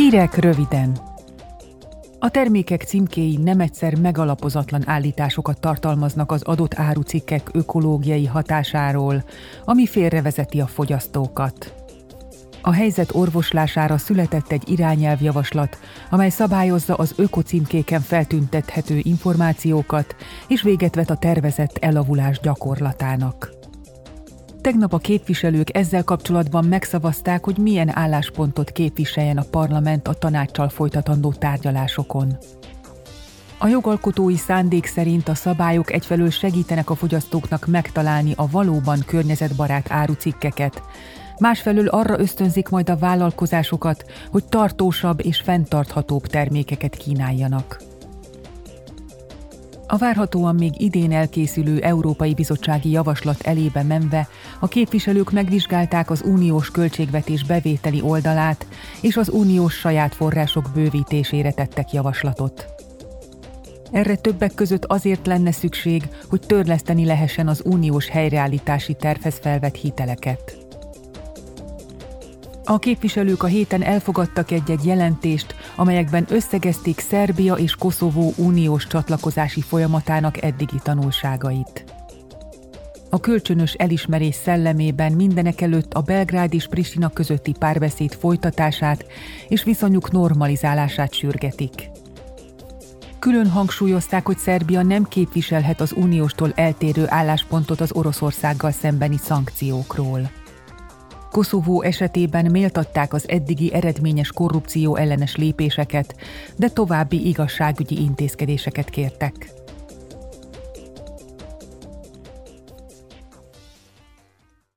Hírek röviden. A termékek címkéi nem egyszer megalapozatlan állításokat tartalmaznak az adott árucikkek ökológiai hatásáról, ami félrevezeti a fogyasztókat. A helyzet orvoslására született egy irányelvjavaslat, amely szabályozza az ökocímkéken feltüntethető információkat, és véget vet a tervezett elavulás gyakorlatának. Tegnap a képviselők ezzel kapcsolatban megszavazták, hogy milyen álláspontot képviseljen a parlament a tanácssal folytatandó tárgyalásokon. A jogalkotói szándék szerint a szabályok egyfelől segítenek a fogyasztóknak megtalálni a valóban környezetbarát árucikkeket, másfelől arra ösztönzik majd a vállalkozásokat, hogy tartósabb és fenntarthatóbb termékeket kínáljanak. A várhatóan még idén elkészülő Európai Bizottsági Javaslat elébe menve a képviselők megvizsgálták az uniós költségvetés bevételi oldalát, és az uniós saját források bővítésére tettek javaslatot. Erre többek között azért lenne szükség, hogy törleszteni lehessen az uniós helyreállítási tervhez felvett hiteleket. A képviselők a héten elfogadtak egy-egy jelentést, amelyekben összegezték Szerbia és Koszovó uniós csatlakozási folyamatának eddigi tanulságait. A kölcsönös elismerés szellemében mindenek előtt a Belgrád és Pristina közötti párbeszéd folytatását és viszonyuk normalizálását sürgetik. Külön hangsúlyozták, hogy Szerbia nem képviselhet az unióstól eltérő álláspontot az Oroszországgal szembeni szankciókról. Koszovó esetében méltatták az eddigi eredményes korrupció ellenes lépéseket, de további igazságügyi intézkedéseket kértek.